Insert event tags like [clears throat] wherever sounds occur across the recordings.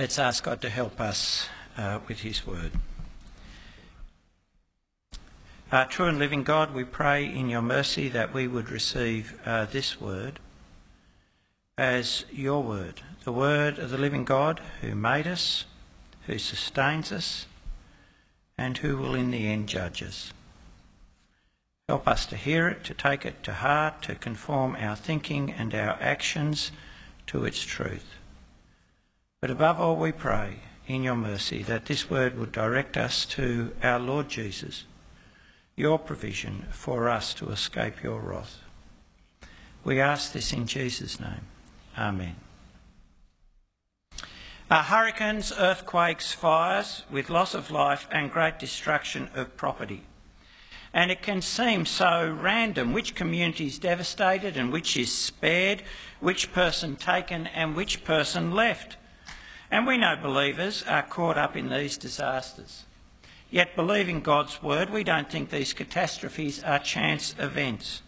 Let's ask God to help us uh, with His word. Uh, true and living God, we pray in your mercy that we would receive uh, this word as your word, the word of the living God who made us, who sustains us, and who will in the end judge us. Help us to hear it, to take it to heart, to conform our thinking and our actions to its truth. But above all, we pray in your mercy that this word would direct us to our Lord Jesus, your provision for us to escape your wrath. We ask this in Jesus' name. Amen. Uh, hurricanes, earthquakes, fires, with loss of life and great destruction of property. And it can seem so random which community is devastated and which is spared, which person taken and which person left. And we know believers are caught up in these disasters. Yet, believing God's word, we don't think these catastrophes are chance events.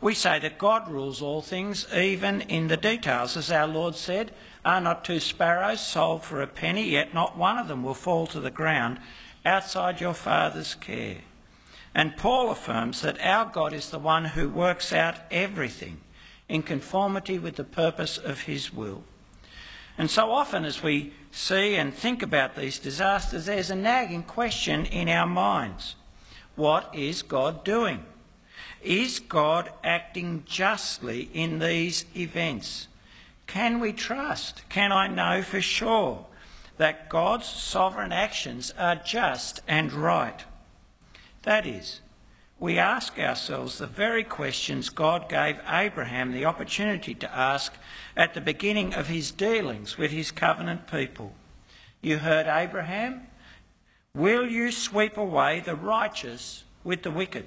We say that God rules all things, even in the details. As our Lord said, Are not two sparrows sold for a penny, yet not one of them will fall to the ground outside your Father's care? And Paul affirms that our God is the one who works out everything in conformity with the purpose of his will. And so often, as we see and think about these disasters, there's a nagging question in our minds What is God doing? Is God acting justly in these events? Can we trust? Can I know for sure that God's sovereign actions are just and right? That is, we ask ourselves the very questions God gave Abraham the opportunity to ask at the beginning of his dealings with his covenant people. You heard Abraham? Will you sweep away the righteous with the wicked?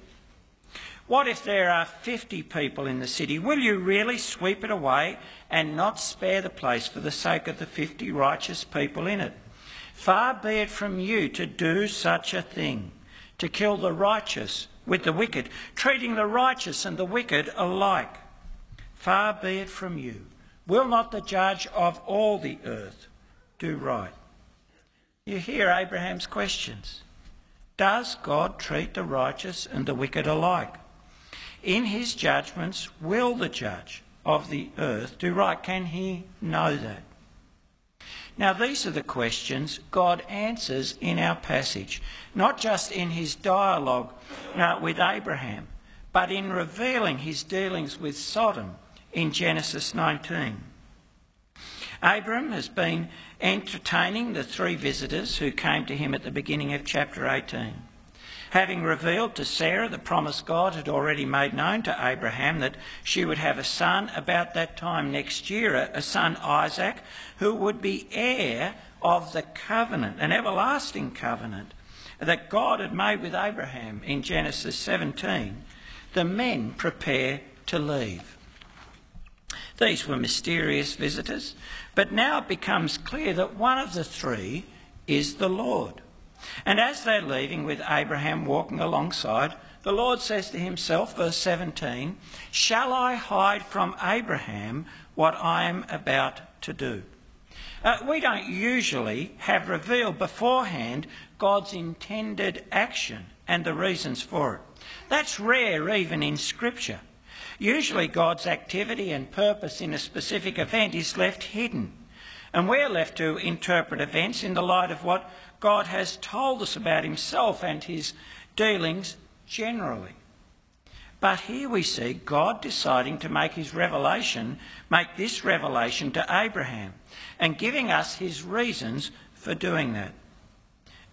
What if there are 50 people in the city? Will you really sweep it away and not spare the place for the sake of the 50 righteous people in it? Far be it from you to do such a thing, to kill the righteous with the wicked, treating the righteous and the wicked alike. Far be it from you. Will not the judge of all the earth do right? You hear Abraham's questions. Does God treat the righteous and the wicked alike? In his judgments, will the judge of the earth do right? Can he know that? Now, these are the questions God answers in our passage, not just in his dialogue uh, with Abraham, but in revealing his dealings with Sodom in Genesis 19. Abram has been entertaining the three visitors who came to him at the beginning of chapter 18. Having revealed to Sarah the promise God had already made known to Abraham that she would have a son about that time next year, a son Isaac, who would be heir of the covenant, an everlasting covenant that God had made with Abraham in Genesis 17, the men prepare to leave. These were mysterious visitors, but now it becomes clear that one of the three is the Lord. And as they're leaving with Abraham walking alongside, the Lord says to himself, verse 17, Shall I hide from Abraham what I am about to do? Uh, we don't usually have revealed beforehand God's intended action and the reasons for it. That's rare even in Scripture. Usually, God's activity and purpose in a specific event is left hidden. And we're left to interpret events in the light of what God has told us about himself and his dealings generally. But here we see God deciding to make his revelation, make this revelation to Abraham, and giving us his reasons for doing that.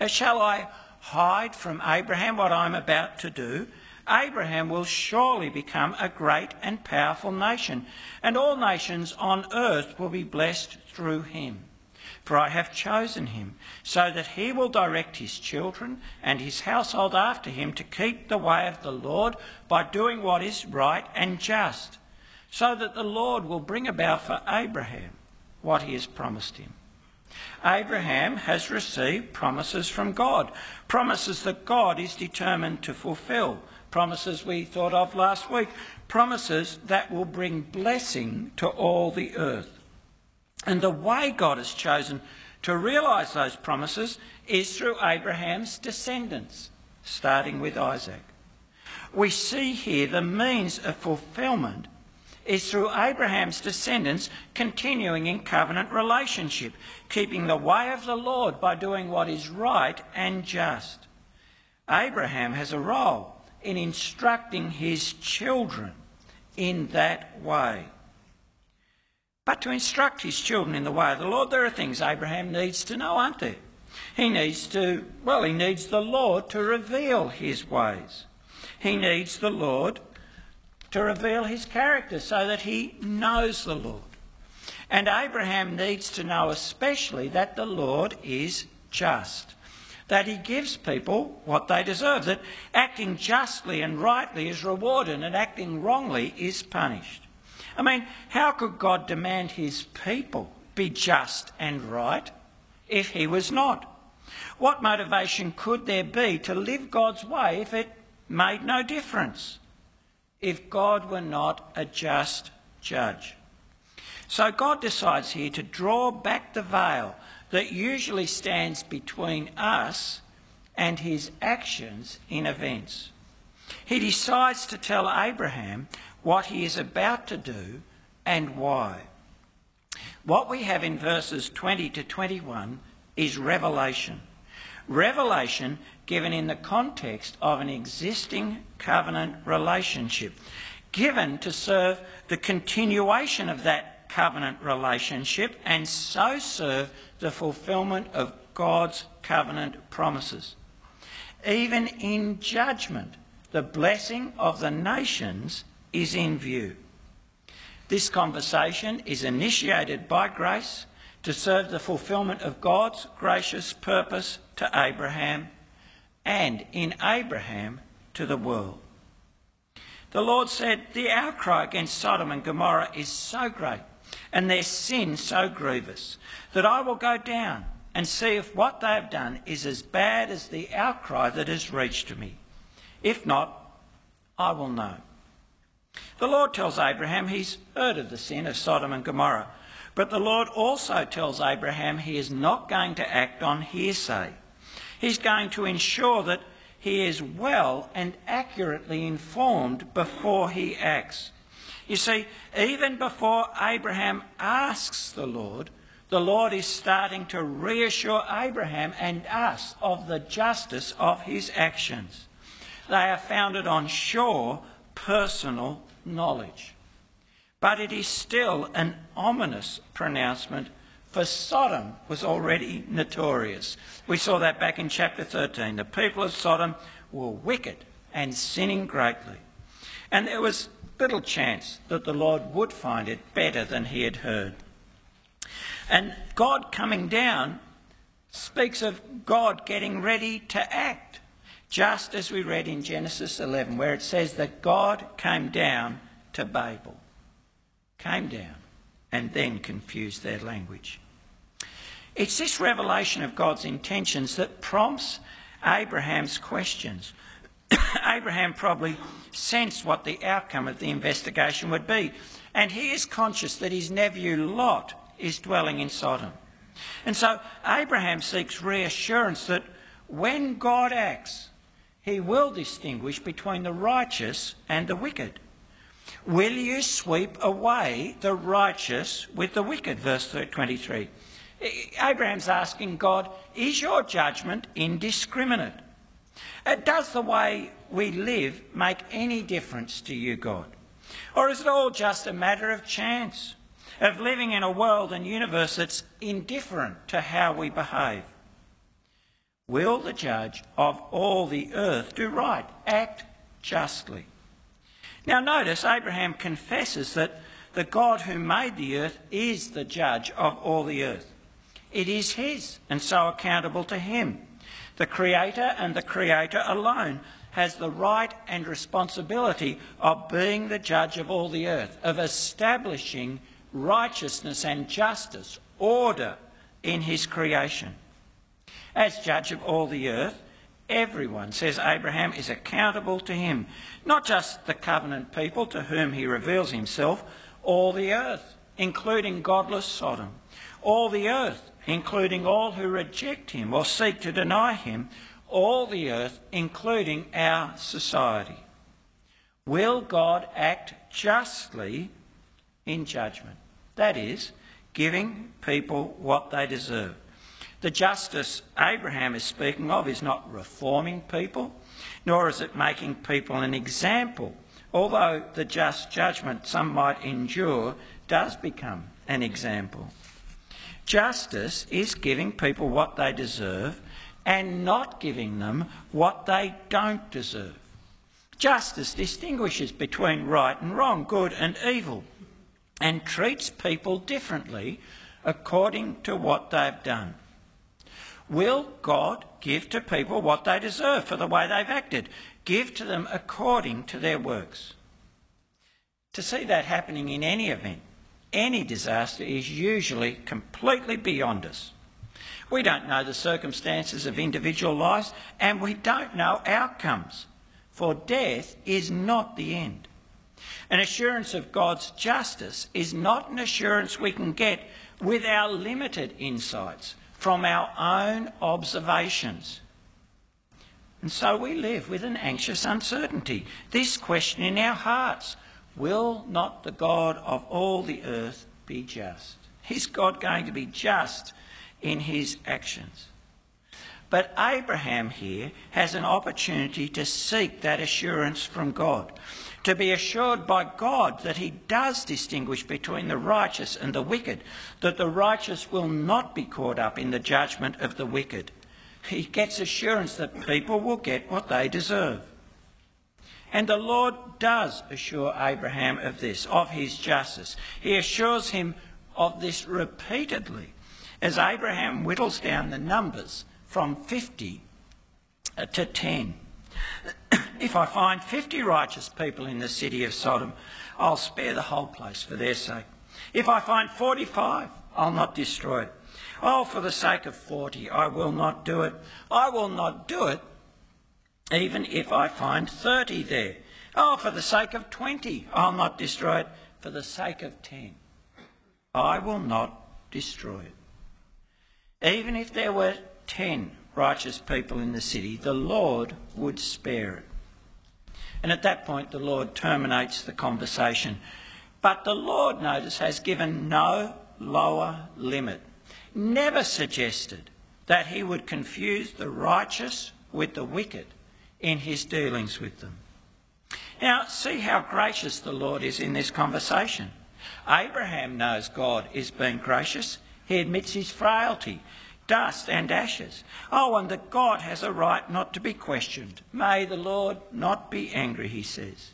Uh, shall I hide from Abraham what I'm about to do? Abraham will surely become a great and powerful nation, and all nations on earth will be blessed through him. For I have chosen him, so that he will direct his children and his household after him to keep the way of the Lord by doing what is right and just, so that the Lord will bring about for Abraham what he has promised him. Abraham has received promises from God, promises that God is determined to fulfil promises we thought of last week, promises that will bring blessing to all the earth. And the way God has chosen to realise those promises is through Abraham's descendants, starting with Isaac. We see here the means of fulfilment is through Abraham's descendants continuing in covenant relationship, keeping the way of the Lord by doing what is right and just. Abraham has a role in instructing his children in that way. But to instruct his children in the way of the Lord, there are things Abraham needs to know, aren't there? He needs to, well, he needs the Lord to reveal his ways. He needs the Lord to reveal his character so that he knows the Lord. And Abraham needs to know especially that the Lord is just, that he gives people what they deserve, that acting justly and rightly is rewarded and acting wrongly is punished. I mean, how could God demand his people be just and right if he was not? What motivation could there be to live God's way if it made no difference? If God were not a just judge? So God decides here to draw back the veil that usually stands between us and his actions in events. He decides to tell Abraham what he is about to do and why. What we have in verses 20 to 21 is revelation. Revelation given in the context of an existing covenant relationship, given to serve the continuation of that covenant relationship and so serve the fulfilment of God's covenant promises. Even in judgment, the blessing of the nations is in view. This conversation is initiated by grace to serve the fulfilment of God's gracious purpose to Abraham and in Abraham to the world. The Lord said, The outcry against Sodom and Gomorrah is so great and their sin so grievous that I will go down and see if what they have done is as bad as the outcry that has reached me. If not, I will know. The Lord tells Abraham he's heard of the sin of Sodom and Gomorrah, but the Lord also tells Abraham he is not going to act on hearsay. He's going to ensure that he is well and accurately informed before he acts. You see, even before Abraham asks the Lord, the Lord is starting to reassure Abraham and us of the justice of his actions. They are founded on sure personal knowledge. But it is still an ominous pronouncement, for Sodom was already notorious. We saw that back in chapter 13. The people of Sodom were wicked and sinning greatly. And there was little chance that the Lord would find it better than he had heard. And God coming down speaks of God getting ready to act just as we read in Genesis 11, where it says that God came down to Babel, came down, and then confused their language. It's this revelation of God's intentions that prompts Abraham's questions. [coughs] Abraham probably sensed what the outcome of the investigation would be, and he is conscious that his nephew Lot is dwelling in Sodom. And so Abraham seeks reassurance that when God acts, he will distinguish between the righteous and the wicked. Will you sweep away the righteous with the wicked? Verse 23. Abraham's asking God, is your judgment indiscriminate? Uh, does the way we live make any difference to you, God? Or is it all just a matter of chance, of living in a world and universe that's indifferent to how we behave? Will the judge of all the earth do right, act justly? Now, notice Abraham confesses that the God who made the earth is the judge of all the earth. It is his, and so accountable to him. The Creator and the Creator alone has the right and responsibility of being the judge of all the earth, of establishing righteousness and justice, order in his creation as judge of all the earth. Everyone, says Abraham, is accountable to him. Not just the covenant people to whom he reveals himself, all the earth, including godless Sodom. All the earth including all who reject him or seek to deny him, all the earth, including our society. Will God act justly in judgment? That is, giving people what they deserve. The justice Abraham is speaking of is not reforming people, nor is it making people an example, although the just judgment some might endure does become an example. Justice is giving people what they deserve and not giving them what they don't deserve. Justice distinguishes between right and wrong, good and evil, and treats people differently according to what they've done. Will God give to people what they deserve for the way they've acted? Give to them according to their works. To see that happening in any event, any disaster, is usually completely beyond us. We don't know the circumstances of individual lives and we don't know outcomes, for death is not the end. An assurance of God's justice is not an assurance we can get with our limited insights from our own observations. And so we live with an anxious uncertainty, this question in our hearts Will not the God of all the earth be just? Is God going to be just in his actions? But Abraham here has an opportunity to seek that assurance from God, to be assured by God that he does distinguish between the righteous and the wicked, that the righteous will not be caught up in the judgment of the wicked. He gets assurance that people will get what they deserve. And the Lord does assure Abraham of this, of his justice. He assures him of this repeatedly as Abraham whittles down the numbers from 50 uh, to 10. [clears throat] if I find 50 righteous people in the city of Sodom, I'll spare the whole place for their sake. If I find 45, I'll not destroy it. Oh, for the sake of 40, I will not do it. I will not do it even if I find 30 there. Oh, for the sake of 20, I'll not destroy it. For the sake of 10, I will not destroy it. Even if there were 10 righteous people in the city, the Lord would spare it. And at that point, the Lord terminates the conversation. But the Lord, notice, has given no lower limit, never suggested that he would confuse the righteous with the wicked in his dealings with them. Now, see how gracious the Lord is in this conversation. Abraham knows God is being gracious. He admits his frailty, dust and ashes. Oh, and that God has a right not to be questioned. May the Lord not be angry, he says.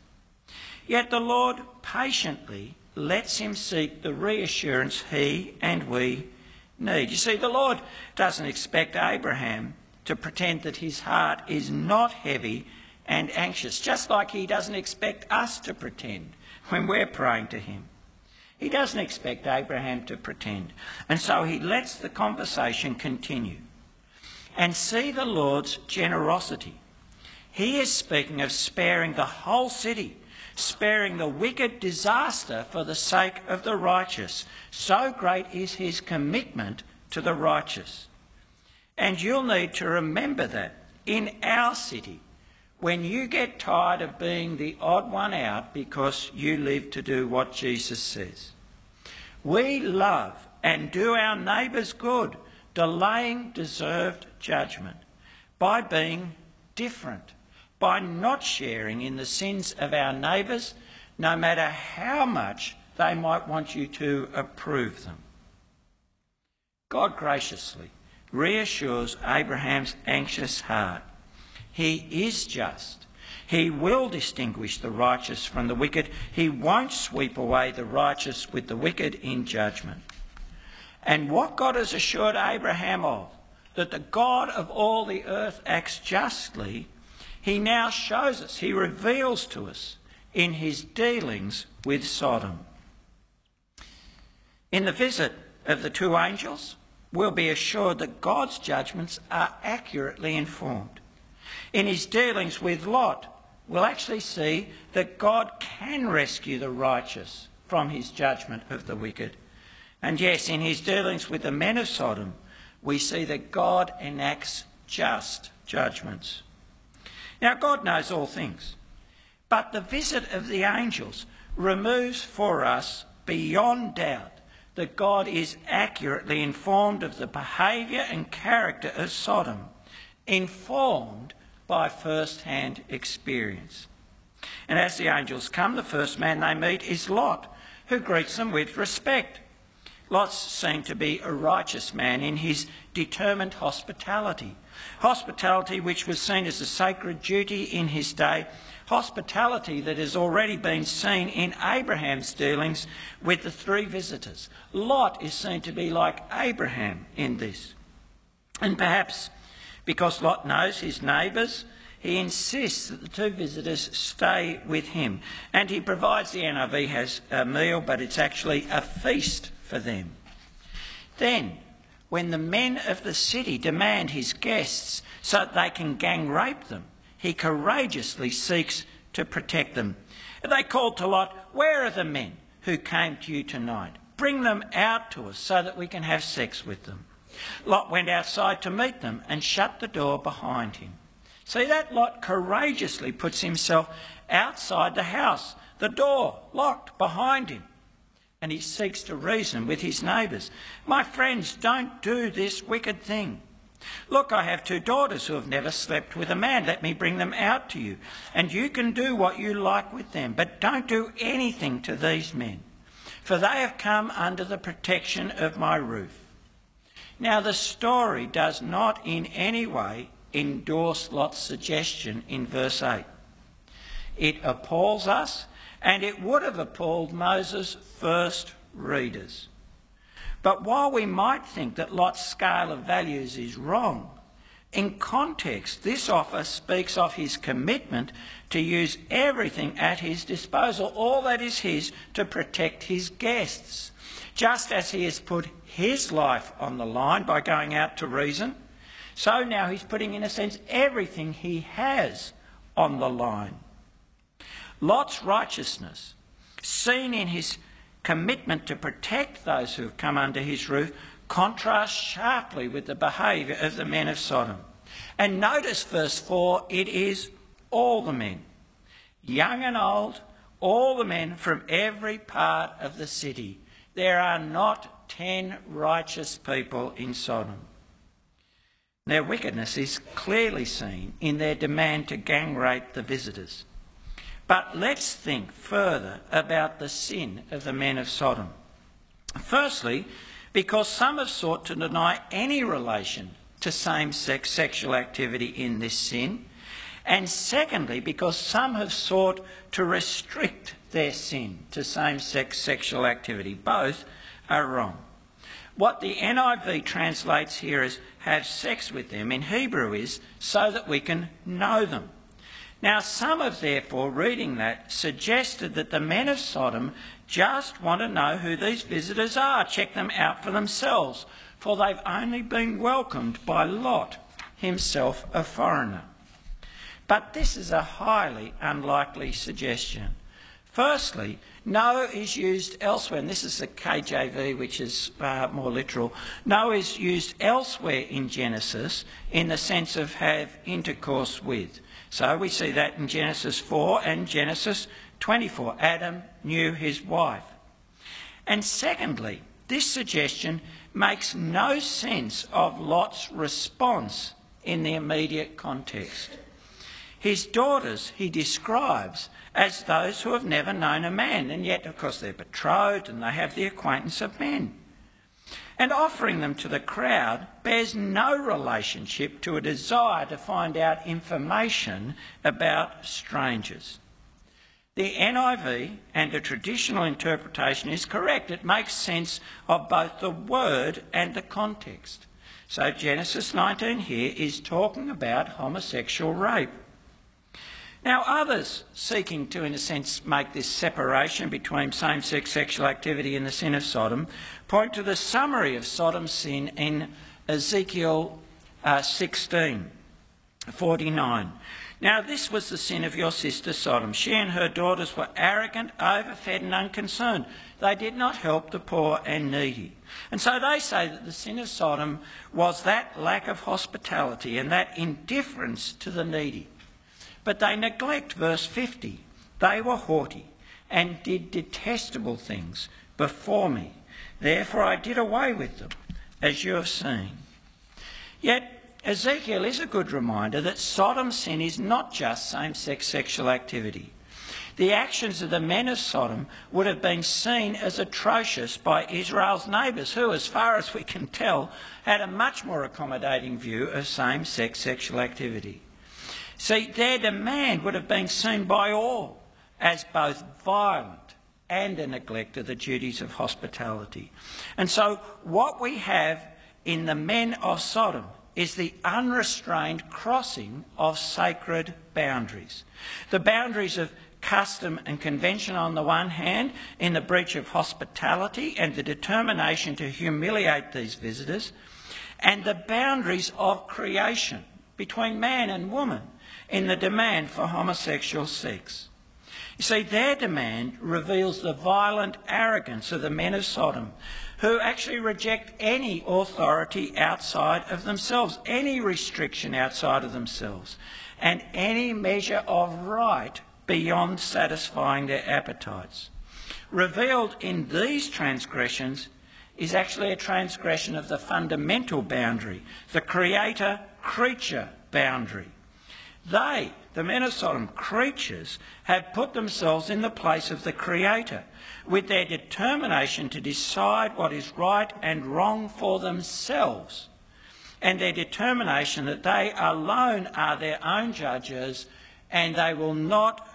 Yet the Lord patiently lets him seek the reassurance he and we need. You see, the Lord doesn't expect Abraham to pretend that his heart is not heavy and anxious, just like he doesn't expect us to pretend when we're praying to him. He doesn't expect Abraham to pretend. And so he lets the conversation continue. And see the Lord's generosity. He is speaking of sparing the whole city, sparing the wicked disaster for the sake of the righteous. So great is his commitment to the righteous. And you'll need to remember that in our city, when you get tired of being the odd one out because you live to do what Jesus says. We love and do our neighbours good, delaying deserved judgment by being different, by not sharing in the sins of our neighbours, no matter how much they might want you to approve them. God graciously reassures Abraham's anxious heart. He is just. He will distinguish the righteous from the wicked. He won't sweep away the righteous with the wicked in judgment. And what God has assured Abraham of, that the God of all the earth acts justly, he now shows us, he reveals to us in his dealings with Sodom. In the visit of the two angels, will be assured that God's judgments are accurately informed. In his dealings with Lot, we'll actually see that God can rescue the righteous from his judgment of the wicked. And yes, in his dealings with the men of Sodom, we see that God enacts just judgments. Now, God knows all things, but the visit of the angels removes for us beyond doubt that God is accurately informed of the behaviour and character of Sodom, informed by first hand experience. And as the angels come, the first man they meet is Lot, who greets them with respect. Lot seemed to be a righteous man in his determined hospitality. Hospitality which was seen as a sacred duty in his day, hospitality that has already been seen in Abraham's dealings with the three visitors. Lot is seen to be like Abraham in this. And perhaps because Lot knows his neighbours, he insists that the two visitors stay with him. And he provides the NIV has a meal, but it's actually a feast for them. Then, when the men of the city demand his guests so that they can gang rape them, he courageously seeks to protect them. They called to Lot, Where are the men who came to you tonight? Bring them out to us so that we can have sex with them. Lot went outside to meet them and shut the door behind him. See, that Lot courageously puts himself outside the house, the door locked behind him, and he seeks to reason with his neighbours. My friends, don't do this wicked thing. Look, I have two daughters who have never slept with a man. Let me bring them out to you. And you can do what you like with them, but don't do anything to these men, for they have come under the protection of my roof. Now, the story does not in any way endorse Lot's suggestion in verse 8. It appalls us, and it would have appalled Moses' first readers. But while we might think that Lot's scale of values is wrong, in context, this offer speaks of his commitment to use everything at his disposal, all that is his, to protect his guests. Just as he has put his life on the line by going out to reason, so now he's putting, in a sense, everything he has on the line. Lot's righteousness, seen in his commitment to protect those who have come under his roof, contrasts sharply with the behaviour of the men of Sodom. And notice verse 4 it is all the men, young and old, all the men from every part of the city. There are not ten righteous people in Sodom. Their wickedness is clearly seen in their demand to gang rape the visitors. But let's think further about the sin of the men of Sodom. Firstly, because some have sought to deny any relation to same sex sexual activity in this sin. And secondly, because some have sought to restrict their sin to same sex sexual activity. Both are wrong. What the NIV translates here as have sex with them in Hebrew is so that we can know them. Now, some have therefore, reading that, suggested that the men of Sodom just want to know who these visitors are, check them out for themselves, for they've only been welcomed by Lot, himself a foreigner. But this is a highly unlikely suggestion. Firstly, know is used elsewhere, and this is the KJV, which is uh, more literal. Know is used elsewhere in Genesis in the sense of have intercourse with. So we see that in Genesis 4 and Genesis 24. Adam knew his wife. And secondly, this suggestion makes no sense of Lot's response in the immediate context. His daughters he describes as those who have never known a man, and yet, of course, they're betrothed and they have the acquaintance of men. And offering them to the crowd bears no relationship to a desire to find out information about strangers. The NIV and the traditional interpretation is correct. It makes sense of both the word and the context. So Genesis 19 here is talking about homosexual rape. Now, others seeking to, in a sense, make this separation between same sex sexual activity and the sin of Sodom point to the summary of Sodom's sin in Ezekiel uh, 16 49. Now, this was the sin of your sister Sodom. She and her daughters were arrogant, overfed, and unconcerned. They did not help the poor and needy. And so they say that the sin of Sodom was that lack of hospitality and that indifference to the needy. But they neglect verse 50. They were haughty and did detestable things before me. Therefore I did away with them, as you have seen. Yet Ezekiel is a good reminder that Sodom's sin is not just same sex sexual activity. The actions of the men of Sodom would have been seen as atrocious by Israel's neighbours, who, as far as we can tell, had a much more accommodating view of same sex sexual activity. See, their demand would have been seen by all as both violent and a neglect of the duties of hospitality. And so, what we have in the men of Sodom is the unrestrained crossing of sacred boundaries. The boundaries of custom and convention on the one hand, in the breach of hospitality and the determination to humiliate these visitors, and the boundaries of creation between man and woman in the demand for homosexual sex. You see, their demand reveals the violent arrogance of the men of Sodom, who actually reject any authority outside of themselves, any restriction outside of themselves, and any measure of right beyond satisfying their appetites. Revealed in these transgressions is actually a transgression of the fundamental boundary, the creator creature boundary. They, the men of Sodom, creatures, have put themselves in the place of the Creator with their determination to decide what is right and wrong for themselves and their determination that they alone are their own judges and they will not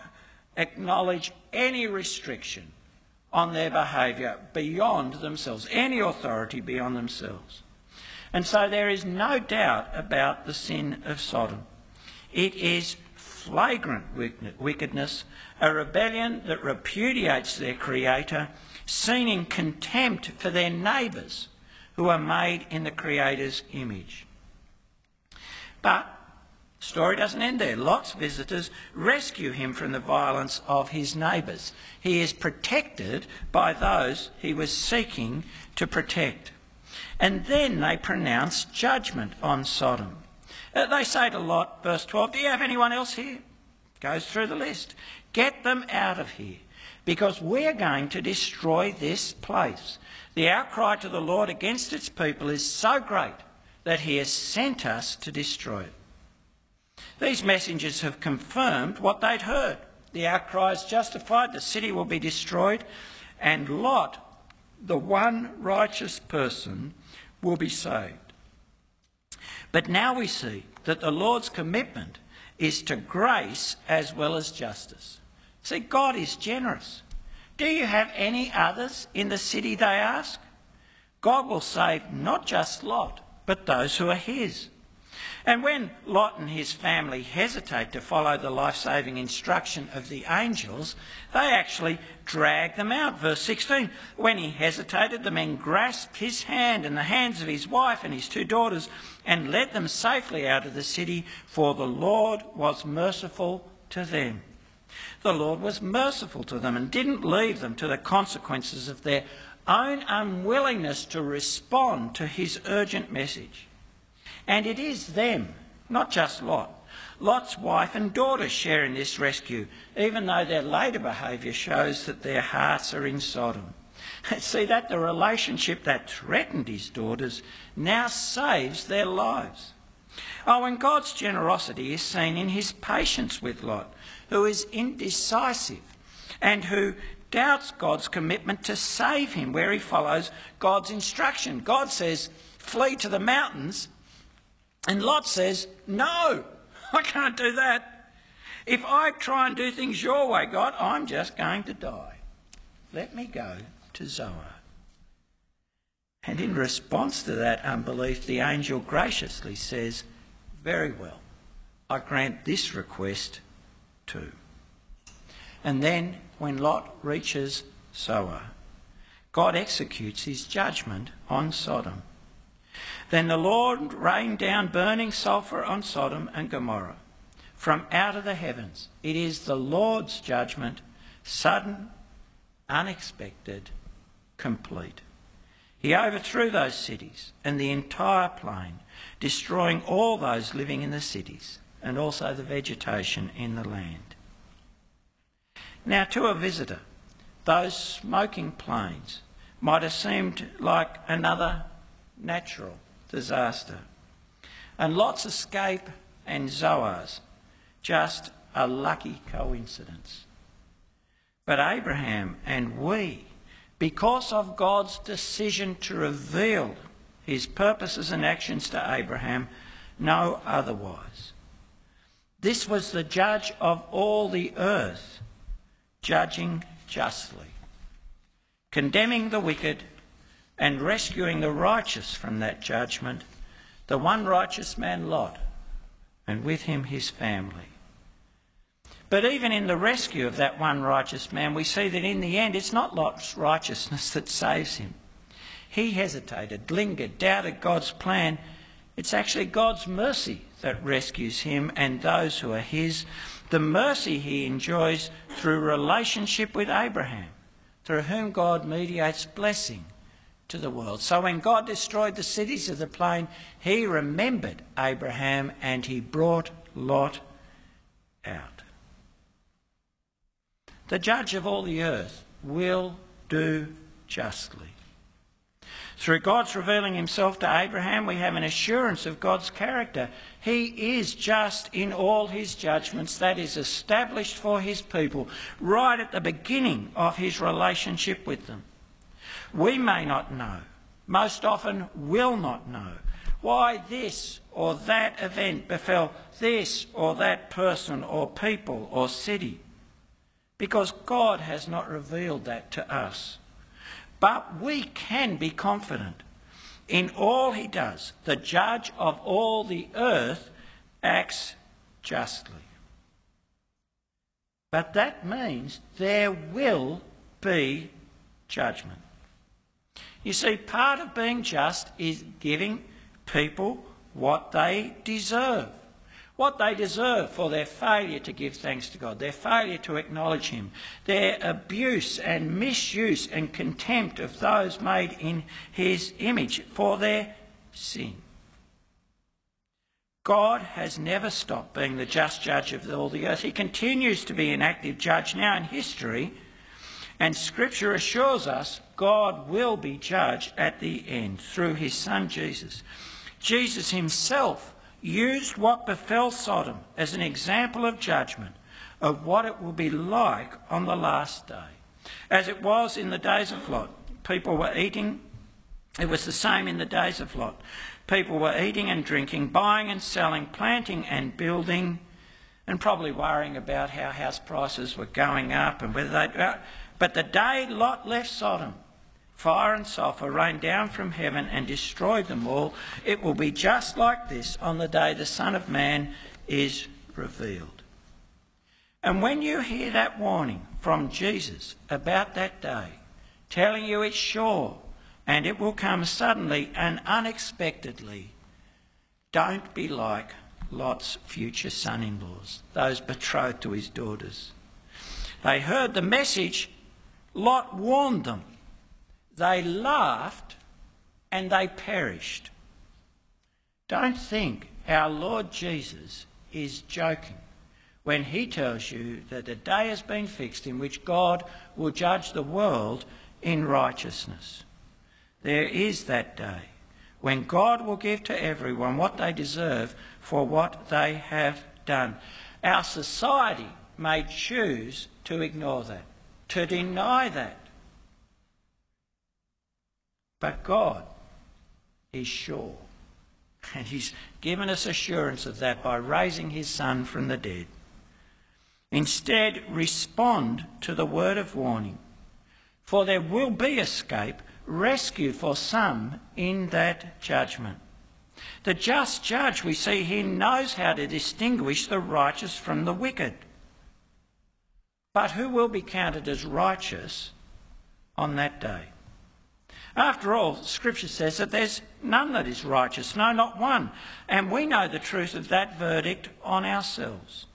acknowledge any restriction on their behaviour beyond themselves, any authority beyond themselves. And so there is no doubt about the sin of Sodom. It is flagrant wickedness, a rebellion that repudiates their Creator, seen in contempt for their neighbours who are made in the Creator's image. But the story doesn't end there. Lot's visitors rescue him from the violence of his neighbours. He is protected by those he was seeking to protect. And then they pronounce judgment on Sodom. Uh, they say to Lot, verse 12, Do you have anyone else here? Goes through the list. Get them out of here because we're going to destroy this place. The outcry to the Lord against its people is so great that he has sent us to destroy it. These messengers have confirmed what they'd heard. The outcry is justified, the city will be destroyed, and Lot, the one righteous person, will be saved. But now we see that the Lord's commitment is to grace as well as justice. See, God is generous. Do you have any others in the city, they ask? God will save not just Lot, but those who are his. And when Lot and his family hesitate to follow the life saving instruction of the angels, they actually drag them out. Verse 16 When he hesitated, the men grasped his hand and the hands of his wife and his two daughters and led them safely out of the city, for the Lord was merciful to them. The Lord was merciful to them and didn't leave them to the consequences of their own unwillingness to respond to his urgent message. And it is them, not just Lot. Lot's wife and daughter share in this rescue, even though their later behaviour shows that their hearts are in Sodom. [laughs] See that the relationship that threatened his daughters now saves their lives. Oh, and God's generosity is seen in his patience with Lot, who is indecisive and who doubts God's commitment to save him where he follows God's instruction. God says, flee to the mountains, and Lot says, No, I can't do that. If I try and do things your way, God, I'm just going to die. Let me go to Zoar. And in response to that unbelief, the angel graciously says, Very well, I grant this request too. And then, when Lot reaches Zoar, God executes his judgment on Sodom. Then the Lord rained down burning sulphur on Sodom and Gomorrah from out of the heavens. It is the Lord's judgment, sudden, unexpected, complete. He overthrew those cities and the entire plain, destroying all those living in the cities and also the vegetation in the land. Now, to a visitor, those smoking plains might have seemed like another natural disaster. And Lot's escape and Zoar's just a lucky coincidence. But Abraham and we, because of God's decision to reveal his purposes and actions to Abraham, know otherwise. This was the judge of all the earth, judging justly, condemning the wicked and rescuing the righteous from that judgment, the one righteous man Lot, and with him his family. But even in the rescue of that one righteous man, we see that in the end it's not Lot's righteousness that saves him. He hesitated, lingered, doubted God's plan. It's actually God's mercy that rescues him and those who are his. The mercy he enjoys through relationship with Abraham, through whom God mediates blessing to the world. So when God destroyed the cities of the plain, he remembered Abraham and he brought Lot out. The judge of all the earth will do justly. Through God's revealing himself to Abraham, we have an assurance of God's character. He is just in all his judgments, that is established for his people right at the beginning of his relationship with them. We may not know, most often will not know, why this or that event befell this or that person or people or city, because God has not revealed that to us. But we can be confident in all he does. The judge of all the earth acts justly. But that means there will be judgment. You see, part of being just is giving people what they deserve what they deserve for their failure to give thanks to God, their failure to acknowledge Him, their abuse and misuse and contempt of those made in His image for their sin. God has never stopped being the just judge of all the earth. He continues to be an active judge now in history, and Scripture assures us God will be judge at the end through His Son Jesus. Jesus Himself used what befell Sodom as an example of judgment of what it will be like on the last day. As it was in the days of Lot, people were eating, it was the same in the days of Lot. People were eating and drinking, buying and selling, planting and building, and probably worrying about how house prices were going up and whether they. Uh, But the day Lot left Sodom, fire and sulphur rained down from heaven and destroyed them all. It will be just like this on the day the Son of Man is revealed. And when you hear that warning from Jesus about that day, telling you it's sure and it will come suddenly and unexpectedly, don't be like Lot's future son in laws, those betrothed to his daughters. They heard the message, Lot warned them they laughed and they perished. Don't think our Lord Jesus is joking when he tells you that a day has been fixed in which God will judge the world in righteousness. There is that day when God will give to everyone what they deserve for what they have done. Our society may choose to ignore that, to deny that. But God is sure. And He's given us assurance of that by raising His Son from the dead. Instead, respond to the word of warning, for there will be escape, rescue for some in that judgment. The just judge we see here knows how to distinguish the righteous from the wicked. But who will be counted as righteous on that day? After all, Scripture says that there's none that is righteous, no, not one. And we know the truth of that verdict on ourselves.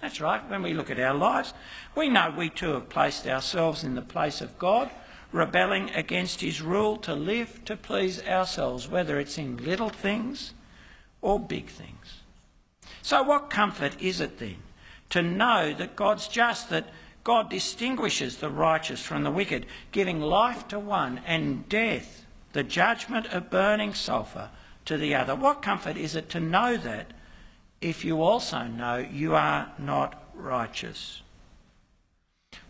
That's right, when we look at our lives, we know we too have placed ourselves in the place of God, rebelling against his rule to live to please ourselves, whether it's in little things or big things. So, what comfort is it then to know that God's just, that God distinguishes the righteous from the wicked, giving life to one and death, the judgment of burning sulphur, to the other? What comfort is it to know that if you also know you are not righteous?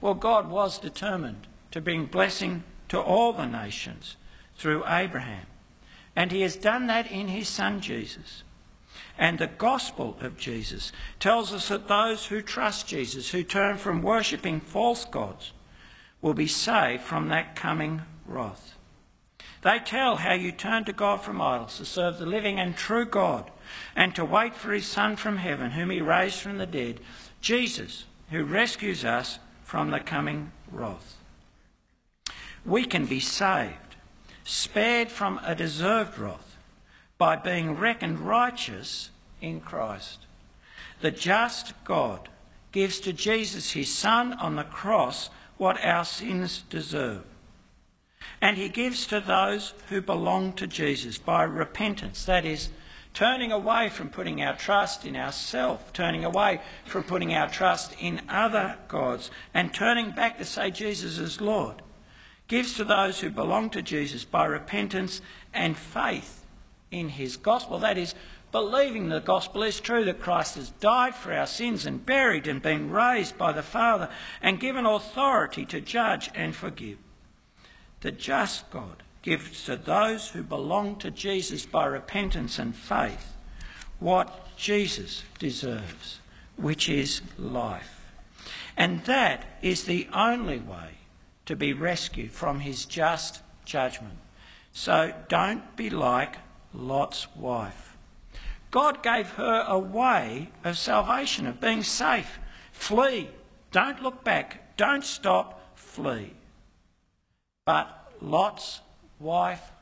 Well, God was determined to bring blessing to all the nations through Abraham. And he has done that in his son Jesus. And the gospel of Jesus tells us that those who trust Jesus, who turn from worshipping false gods, will be saved from that coming wrath. They tell how you turn to God from idols to serve the living and true God and to wait for his Son from heaven, whom he raised from the dead, Jesus, who rescues us from the coming wrath. We can be saved, spared from a deserved wrath, by being reckoned righteous in Christ. The just God gives to Jesus, his Son, on the cross what our sins deserve. And he gives to those who belong to Jesus by repentance, that is, turning away from putting our trust in ourselves, turning away from putting our trust in other gods, and turning back to say Jesus is Lord, gives to those who belong to Jesus by repentance and faith in his gospel. That is, believing the gospel is true, that Christ has died for our sins and buried and been raised by the Father and given authority to judge and forgive. The just God gives to those who belong to Jesus by repentance and faith what Jesus deserves, which is life. And that is the only way to be rescued from his just judgment. So don't be like Lot's wife. God gave her a way of salvation, of being safe. Flee. Don't look back. Don't stop. Flee. But Lot's wife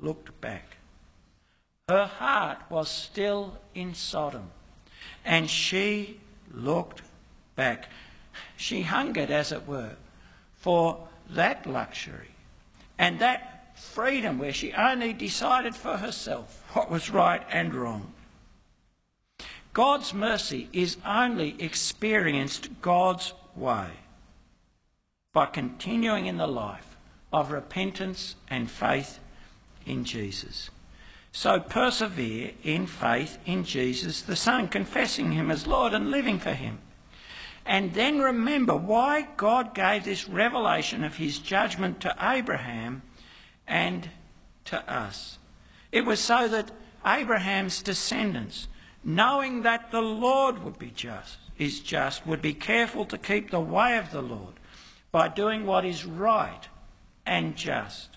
looked back. Her heart was still in Sodom, and she looked back. She hungered, as it were, for that luxury and that freedom where she only decided for herself what was right and wrong. God's mercy is only experienced God's way by continuing in the life of repentance and faith in Jesus. So persevere in faith in Jesus the Son, confessing Him as Lord and living for Him. And then remember why God gave this revelation of His judgment to Abraham and to us. It was so that Abraham's descendants, knowing that the Lord would be just, is just, would be careful to keep the way of the Lord by doing what is right and just.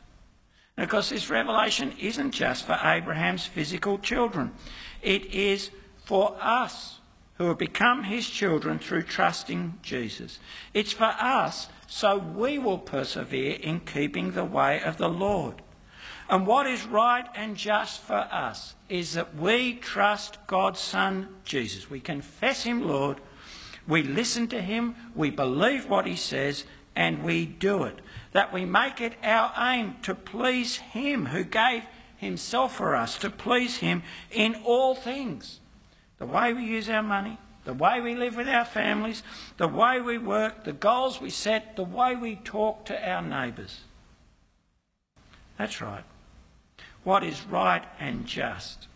And of course, this revelation isn't just for Abraham's physical children, it is for us who have become his children through trusting Jesus. It's for us so we will persevere in keeping the way of the Lord. And what is right and just for us is that we trust God's Son, Jesus. We confess him Lord, we listen to him, we believe what he says, and we do it that we make it our aim to please Him who gave Himself for us, to please Him in all things. The way we use our money, the way we live with our families, the way we work, the goals we set, the way we talk to our neighbours. That's right. What is right and just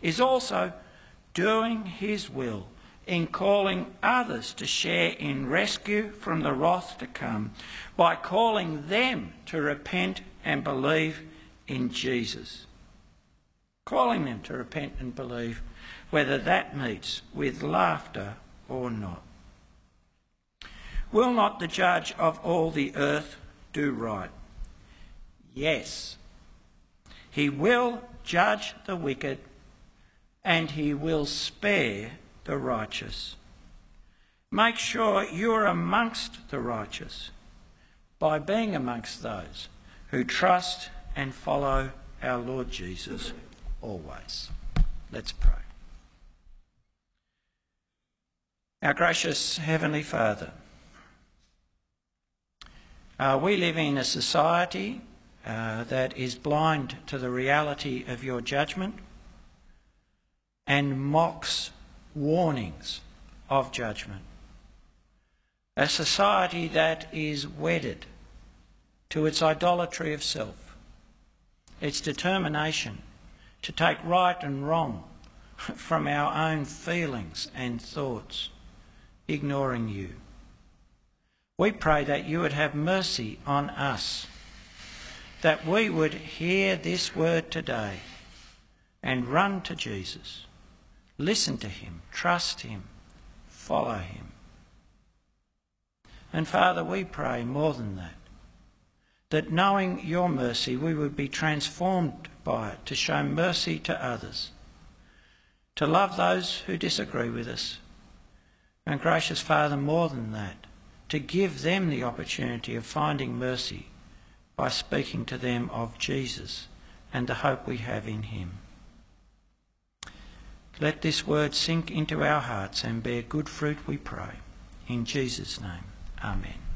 is also doing His will in calling others to share in rescue from the wrath to come by calling them to repent and believe in Jesus. Calling them to repent and believe, whether that meets with laughter or not. Will not the judge of all the earth do right? Yes. He will judge the wicked and he will spare the righteous. Make sure you're amongst the righteous by being amongst those who trust and follow our Lord Jesus always. Let's pray. Our gracious Heavenly Father, Uh, we live in a society uh, that is blind to the reality of your judgment and mocks warnings of judgment. A society that is wedded to its idolatry of self, its determination to take right and wrong [laughs] from our own feelings and thoughts, ignoring you. We pray that you would have mercy on us, that we would hear this word today and run to Jesus, listen to him, trust him, follow him. And Father, we pray more than that, that knowing your mercy, we would be transformed by it to show mercy to others, to love those who disagree with us, and gracious Father, more than that, to give them the opportunity of finding mercy by speaking to them of Jesus and the hope we have in him. Let this word sink into our hearts and bear good fruit, we pray. In Jesus' name, amen.